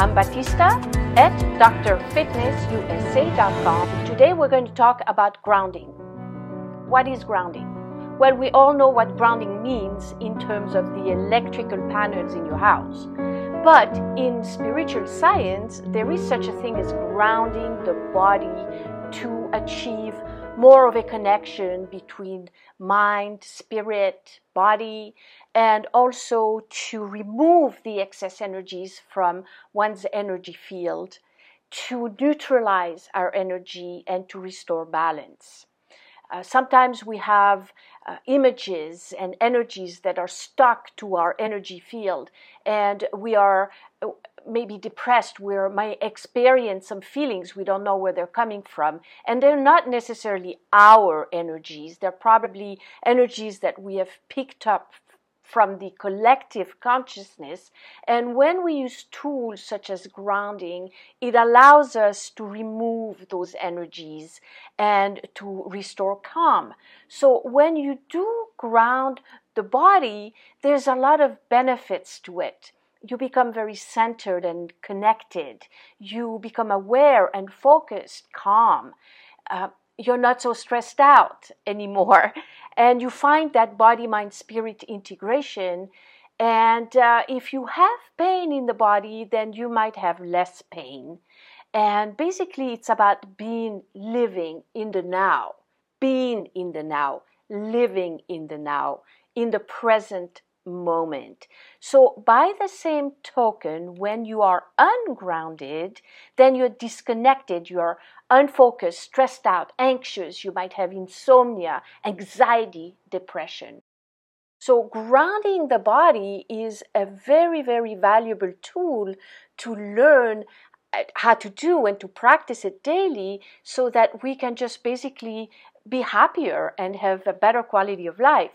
I'm Batista at drfitnessusa.com. Today we're going to talk about grounding. What is grounding? Well, we all know what grounding means in terms of the electrical panels in your house. But in spiritual science, there is such a thing as grounding the body to achieve more of a connection between mind, spirit, body, and also to remove the excess energies from one's energy field, to neutralize our energy, and to restore balance. Uh, sometimes we have uh, images and energies that are stuck to our energy field, and we are uh, maybe depressed. We might experience some feelings we don't know where they're coming from, and they're not necessarily our energies. They're probably energies that we have picked up from the collective consciousness. And when we use tools such as grounding, it allows us to remove those energies and to restore calm. So when you do ground the body, there's a lot of benefits to it. You become very centered and connected. You become aware and focused, calm. Uh, you're not so stressed out anymore. And you find that body mind spirit integration. And uh, if you have pain in the body, then you might have less pain. And basically, it's about being living in the now, being in the now, living in the now, in the present moment. So, by the same token, when you are ungrounded, then you're disconnected, you're unfocused, stressed out, anxious, you might have insomnia, anxiety, depression. So, grounding the body is a very, very valuable tool to learn uh, how to do and to practice it daily so that we can just basically be happier and have a better quality of life.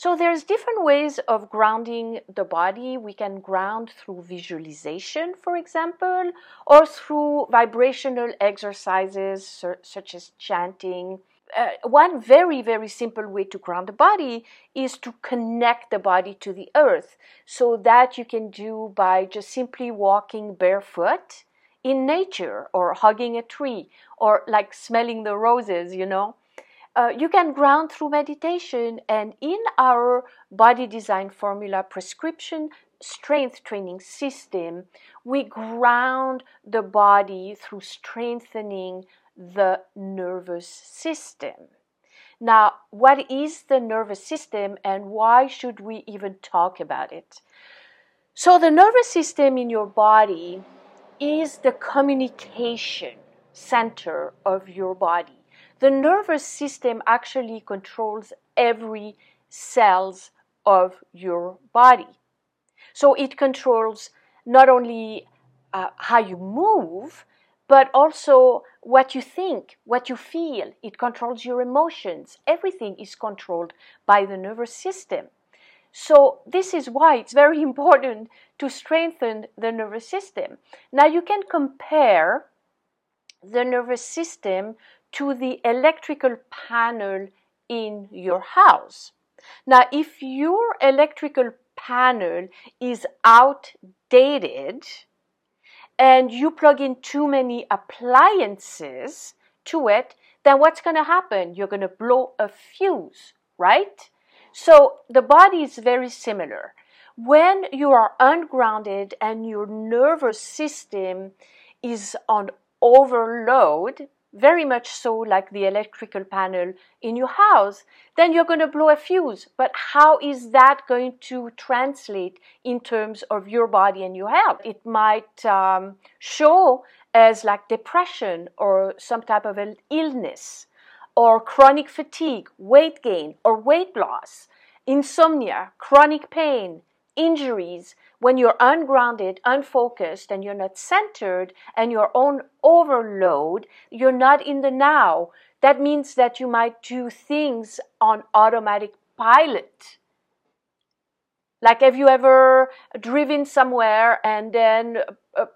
So there's different ways of grounding the body. We can ground through visualization, for example, or through vibrational exercises such as chanting. Uh, one very, very simple way to ground the body is to connect the body to the earth. So that you can do by just simply walking barefoot in nature or hugging a tree or like smelling the roses, you know. Uh, you can ground through meditation, and in our body design formula prescription strength training system, we ground the body through strengthening the nervous system. Now, what is the nervous system and why should we even talk about it? So, the nervous system in your body is the communication center of your body the nervous system actually controls every cells of your body. So it controls not only uh, how you move, but also what you think, what you feel. It controls your emotions. Everything is controlled by the nervous system. So, this is why it's very important to strengthen the nervous system. Now, you can compare the nervous system to the electrical panel in your house. Now, if your electrical panel is outdated and you plug in too many appliances to it, then what's going to happen? You're going to blow a fuse, right? So the body is very similar. When you are ungrounded and your nervous system is on overload, very much so like the electrical panel in your house, then you're going to blow a fuse. But how is that going to translate in terms of your body and your health? It might um, show as like depression or some type of an illness or chronic fatigue, weight gain or weight loss, insomnia, chronic pain, injuries, when you're ungrounded, unfocused, and you're not centered and you're on overload, you're not in the now. That means that you might do things on automatic pilot. Like, have you ever driven somewhere and then uh,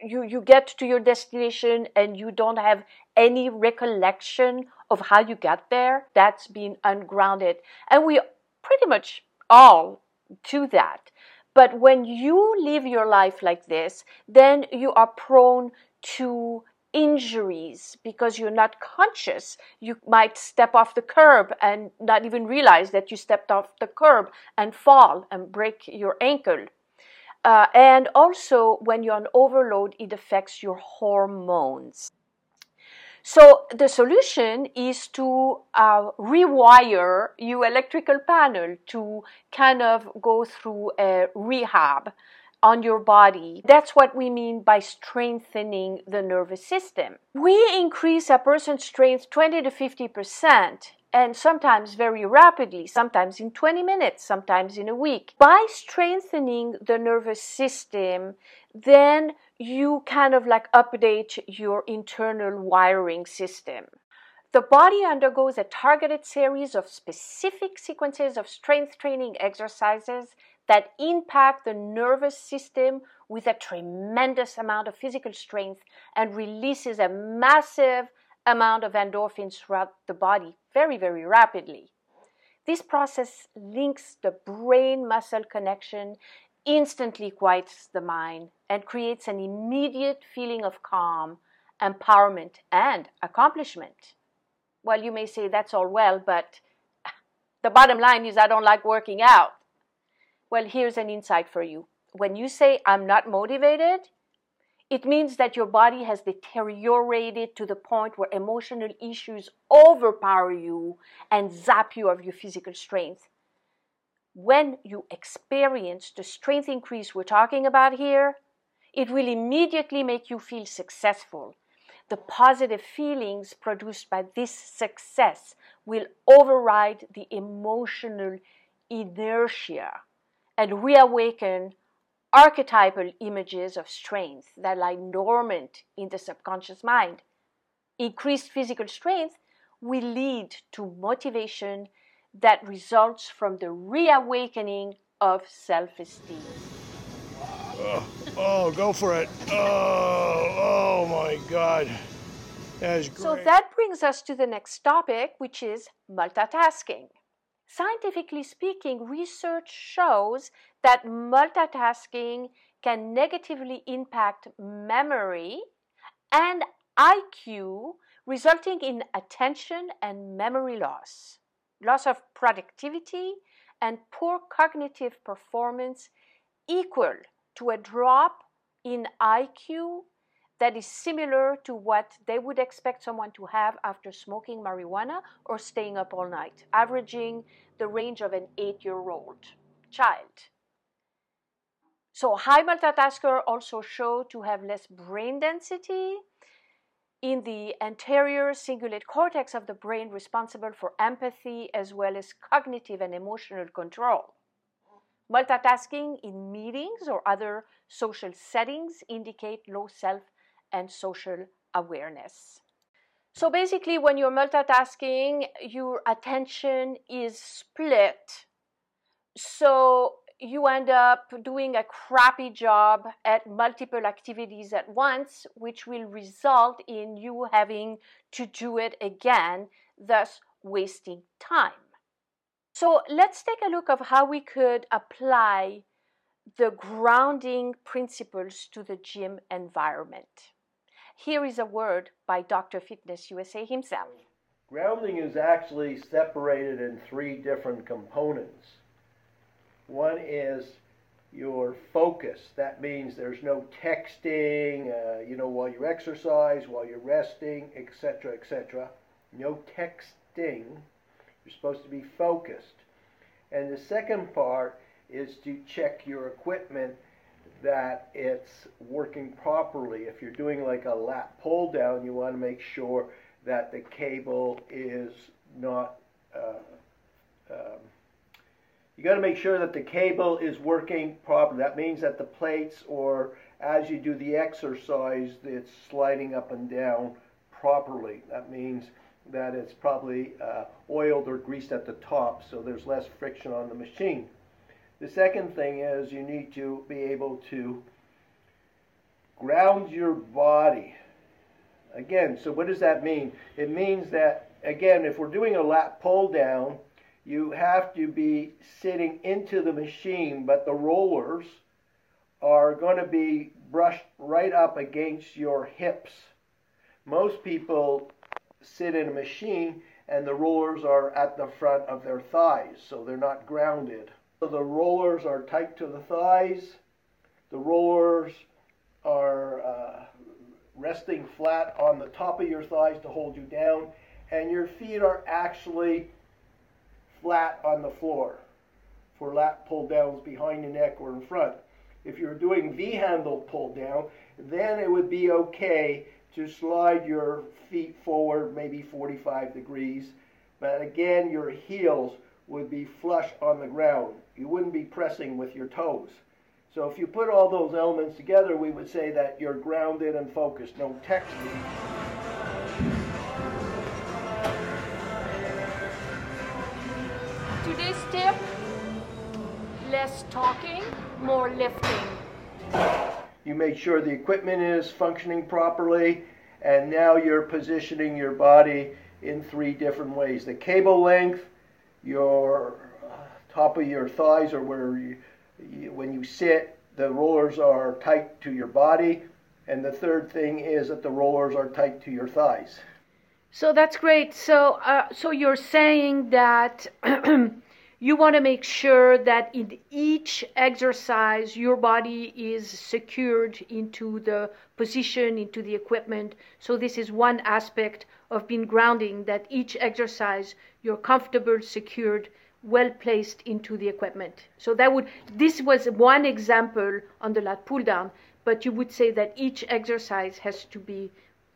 you, you get to your destination and you don't have any recollection of how you got there? That's being ungrounded. And we pretty much all do that. But when you live your life like this, then you are prone to injuries because you're not conscious. You might step off the curb and not even realize that you stepped off the curb and fall and break your ankle. Uh, and also, when you're on overload, it affects your hormones. So the solution is to uh, rewire your electrical panel to kind of go through a rehab on your body. That's what we mean by strengthening the nervous system. We increase a person's strength 20 to 50 percent and sometimes very rapidly, sometimes in 20 minutes, sometimes in a week. By strengthening the nervous system, then you kind of like update your internal wiring system. The body undergoes a targeted series of specific sequences of strength training exercises that impact the nervous system with a tremendous amount of physical strength and releases a massive amount of endorphins throughout the body very, very rapidly. This process links the brain muscle connection instantly quiets the mind and creates an immediate feeling of calm, empowerment, and accomplishment. Well, you may say that's all well, but the bottom line is I don't like working out. Well, here's an insight for you. When you say I'm not motivated, it means that your body has deteriorated to the point where emotional issues overpower you and zap you of your physical strength when you experience the strength increase we're talking about here, it will immediately make you feel successful. The positive feelings produced by this success will override the emotional inertia and reawaken archetypal images of strength that lie dormant in the subconscious mind. Increased physical strength will lead to motivation that results from the reawakening of self esteem. Oh, oh, go for it. Oh, oh my God. That's great. So that brings us to the next topic, which is multitasking. Scientifically speaking, research shows that multitasking can negatively impact memory and IQ, resulting in attention and memory loss loss of productivity, and poor cognitive performance equal to a drop in IQ that is similar to what they would expect someone to have after smoking marijuana or staying up all night, averaging the range of an eight year old child. So, high multitasker also show to have less brain density in the anterior cingulate cortex of the brain responsible for empathy as well as cognitive and emotional control. Multitasking in meetings or other social settings indicate low self and social awareness. So basically, when you're multitasking, your attention is split. So you end up doing a crappy job at multiple activities at once, which will result in you having to do it again, thus wasting time. So let's take a look of how we could apply the grounding principles to the gym environment. Here is a word by Dr. Fitness USA himself. Grounding is actually separated in three different components. One is your focus. That means there's no texting, uh, you know, while you exercise, while you're resting, etc., etc. No texting. You're supposed to be focused. And the second part is to check your equipment that it's working properly. If you're doing like a lat pull down, you want to make sure that the cable is not uh, um, you got to make sure that the cable is working properly. That means that the plates or as you do the exercise, it's sliding up and down properly. That means that it's probably uh, oiled or greased at the top so there's less friction on the machine. The second thing is you need to be able to ground your body. Again, so what does that mean? It means that, again, if we're doing a lat pull down, you have to be sitting into the machine, but the rollers are going to be brushed right up against your hips. Most people sit in a machine and the rollers are at the front of their thighs, so they're not grounded. So the rollers are tight to the thighs. The rollers are uh, resting flat on the top of your thighs to hold you down, and your feet are actually flat on the floor for lat pull downs behind the neck or in front. If you're doing V handle pull down, then it would be okay to slide your feet forward maybe 45 degrees. But again, your heels would be flush on the ground. You wouldn't be pressing with your toes. So if you put all those elements together, we would say that you're grounded and focused, no texting. Less talking, more lifting. You made sure the equipment is functioning properly, and now you're positioning your body in three different ways. The cable length, your uh, top of your thighs, or where you, you, when you sit, the rollers are tight to your body. And the third thing is that the rollers are tight to your thighs. So that's great. So, uh, so you're saying that you want to make sure that in each exercise your body is secured into the position, into the equipment. So this is one aspect of being grounding. That each exercise you're comfortable, secured, well placed into the equipment. So that would this was one example on the lat pull down, but you would say that each exercise has to be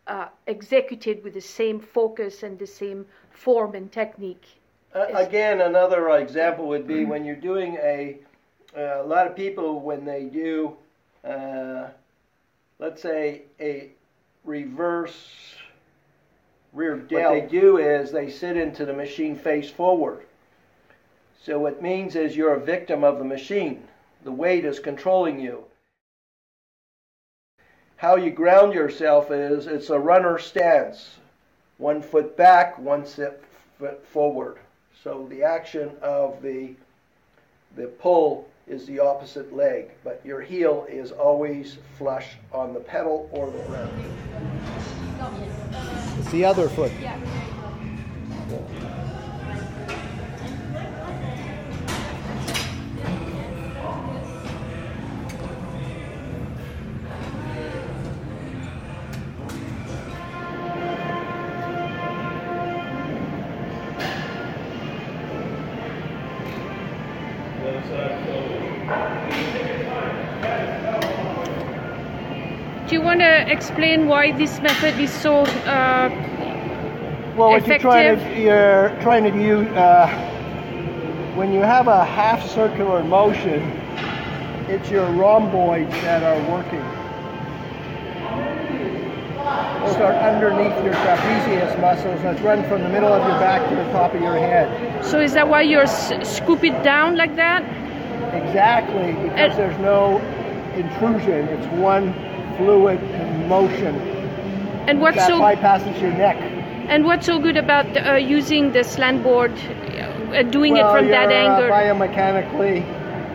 uh, executed with the same focus and the same form and technique. Uh, again, another example would be when you're doing a. Uh, a lot of people, when they do, uh, let's say, a reverse rear delt, what they do is they sit into the machine face forward. So what it means is you're a victim of the machine. The weight is controlling you how you ground yourself is it's a runner stance. One foot back, one foot forward. So the action of the the pull is the opposite leg, but your heel is always flush on the pedal or the ground. It's the other foot. Want to explain why this method is so uh, well, what effective? you're trying to you're trying to do uh, when you have a half circular motion, it's your rhomboids that are working. Start underneath your trapezius muscles. Let's run from the middle of your back to the top of your head. So is that why you're s- scoop it down like that? Exactly, because And- there's no intrusion. It's one fluid motion And what's that so bypasses your neck. and what's so good about uh, using the slant board, uh, doing well, it from that angle? uh, angle? biomechanically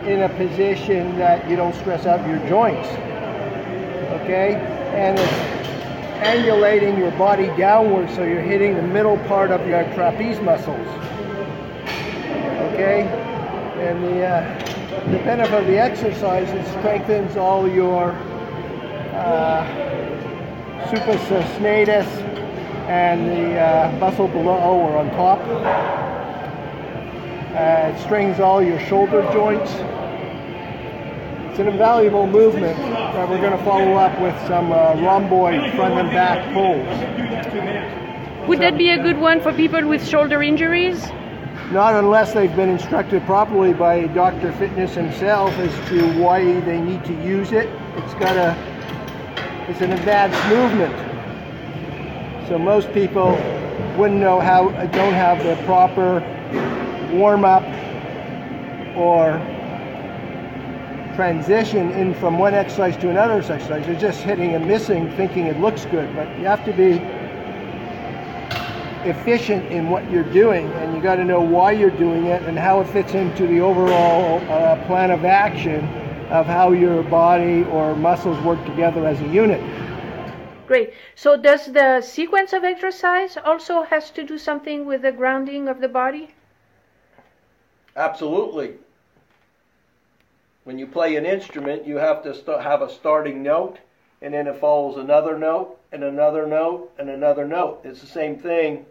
in a position that you don't stress out your joints. Okay, and it's angulating your body downward, so you're hitting the middle part of your trapeze muscles. Okay, and the uh, the benefit of the exercise it strengthens all your uh, supraspinatus and the uh, muscle below or on top. Uh, it strengthens all your shoulder joints. It's an invaluable movement that we're going to follow up with some uh, rhomboid front and back pulls. Would that be a good one for people with shoulder injuries? Not unless they've been instructed properly by Dr. Fitness himself as to why they need to use it. It's got a, it's an advanced movement. So most people wouldn't know how, don't have the proper warm up or transition in from one exercise to another exercise. They're just hitting and missing, thinking it looks good, but you have to be efficient in what you're doing, and you got to know why you're doing it and how it fits into the overall uh, plan of action of how your body or muscles work together as a unit. Great. So does the sequence of exercise also has to do something with the grounding of the body? Absolutely. When you play an instrument, you have to st- have a starting note, and then it follows another note, and another note, and another note. It's the same thing.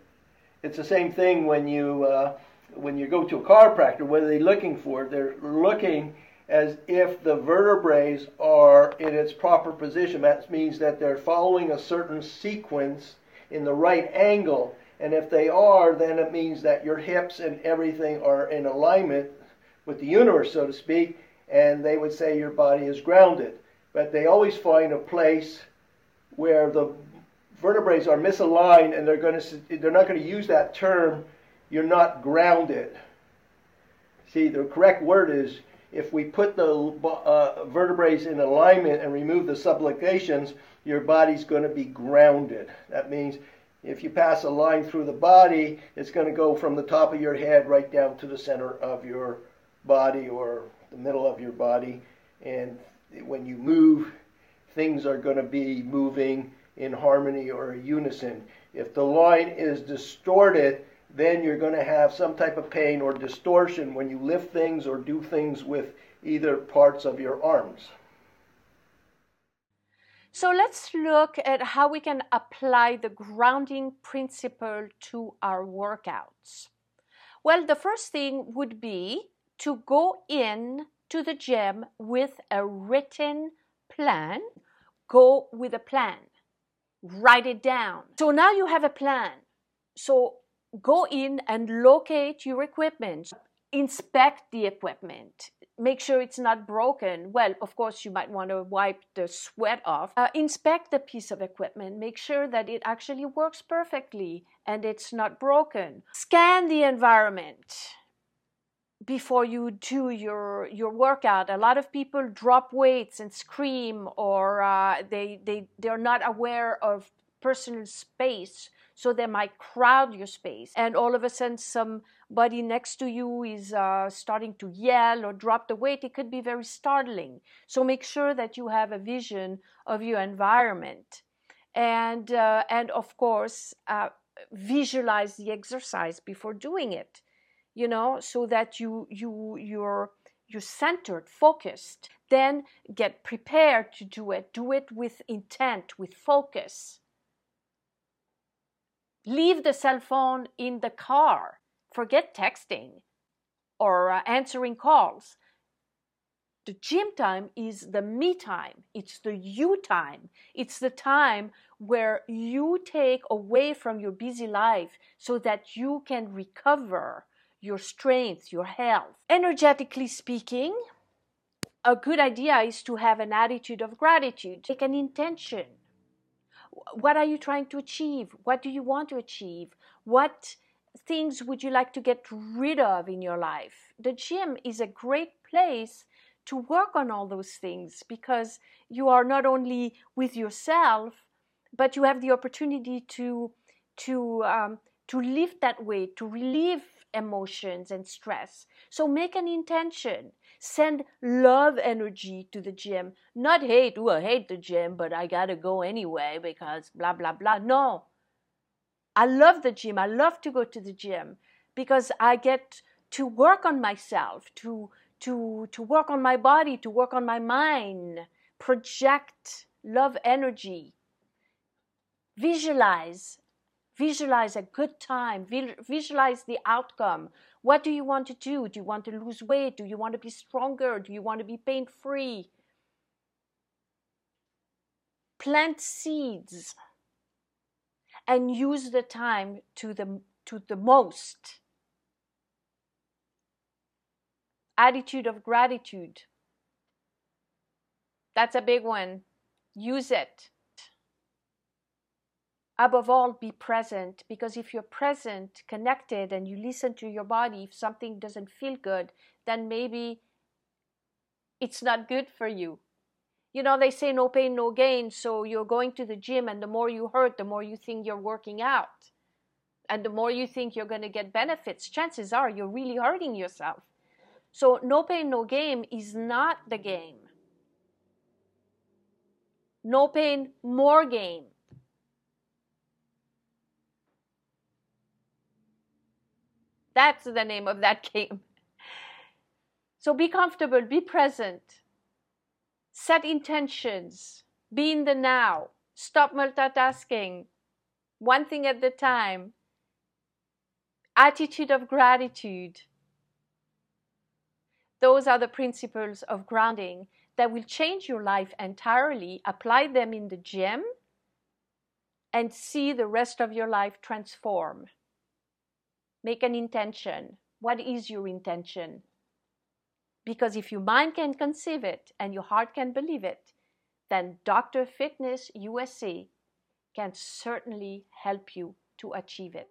It's the same thing when you uh, when you go to a chiropractor. What are they looking for? They're looking as if the vertebrae are in its proper position. That means that they're following a certain sequence in the right angle. And if they are, then it means that your hips and everything are in alignment with the universe, so to speak, and they would say your body is grounded. But they always find a place where the vertebrae are misaligned and they're going to they're not going to use that term you're not grounded. See, the correct word is if we put the uh, vertebrae in alignment and remove the subluxations, your body's going to be grounded. That means if you pass a line through the body, it's going to go from the top of your head right down to the center of your body or the middle of your body. And when you move, things are going to be moving in harmony or unison. If the line is distorted, then you're going to have some type of pain or distortion when you lift things or do things with either parts of your arms. So let's look at how we can apply the grounding principle to our workouts. Well, the first thing would be to go in to the gym with a written plan. Go with a plan. Write it down. So now you have a plan. So go in and locate your equipment, inspect the equipment, make sure it's not broken. Well, of course, you might want to wipe the sweat off. Uh, inspect the piece of equipment, make sure that it actually works perfectly and it's not broken. Scan the environment before you do your your workout a lot of people drop weights and scream or uh, they they they're not aware of personal space so they might crowd your space. And all of a sudden somebody next to you is uh, starting to yell or drop the weight. It could be very startling. So make sure that you have a vision of your environment. And uh, and of course uh, visualize the exercise before doing it you know so that you you you're you're centered focused. Then get prepared to do it. Do it with intent with focus leave the cell phone in the car. Forget texting or uh, answering calls. The gym time is the me time. It's the you time. It's the time where you take away from your busy life so that you can recover your strength, your health. Energetically speaking, a good idea is to have an attitude of gratitude. Take an intention what are you trying to achieve? What do you want to achieve? What things would you like to get rid of in your life? The gym is a great place to work on all those things because you are not only with yourself, but you have the opportunity to to um, to live that way, to relieve emotions and stress. So make an intention. Send love energy to the gym, not hate. Oh, I hate the gym, but I gotta go anyway because blah blah blah. No, I love the gym. I love to go to the gym because I get to work on myself, to to to work on my body, to work on my mind, project love energy. Visualize Visualize a good time. Visualize the outcome. What do you want to do? Do you want to lose weight? Do you want to be stronger? Do you want to be pain free? Plant seeds and use the time to the, to the most. Attitude of gratitude. That's a big one. Use it above all be present because if you're present connected and you listen to your body if something doesn't feel good then maybe it's not good for you you know they say no pain no gain so you're going to the gym and the more you hurt the more you think you're working out and the more you think you're going to get benefits, chances are you're really hurting yourself. So, no pain, no game is not the game. No pain, more game. That's the name of that game. So be comfortable, be present, set intentions, be in the now, stop multitasking, one thing at the time, attitude of gratitude. Those are the principles of grounding that will change your life entirely. Apply them in the gym and see the rest of your life transform. Make an intention. What is your intention? Because if your mind can conceive it and your heart can believe it, then Dr. Fitness USA can certainly help you to achieve it.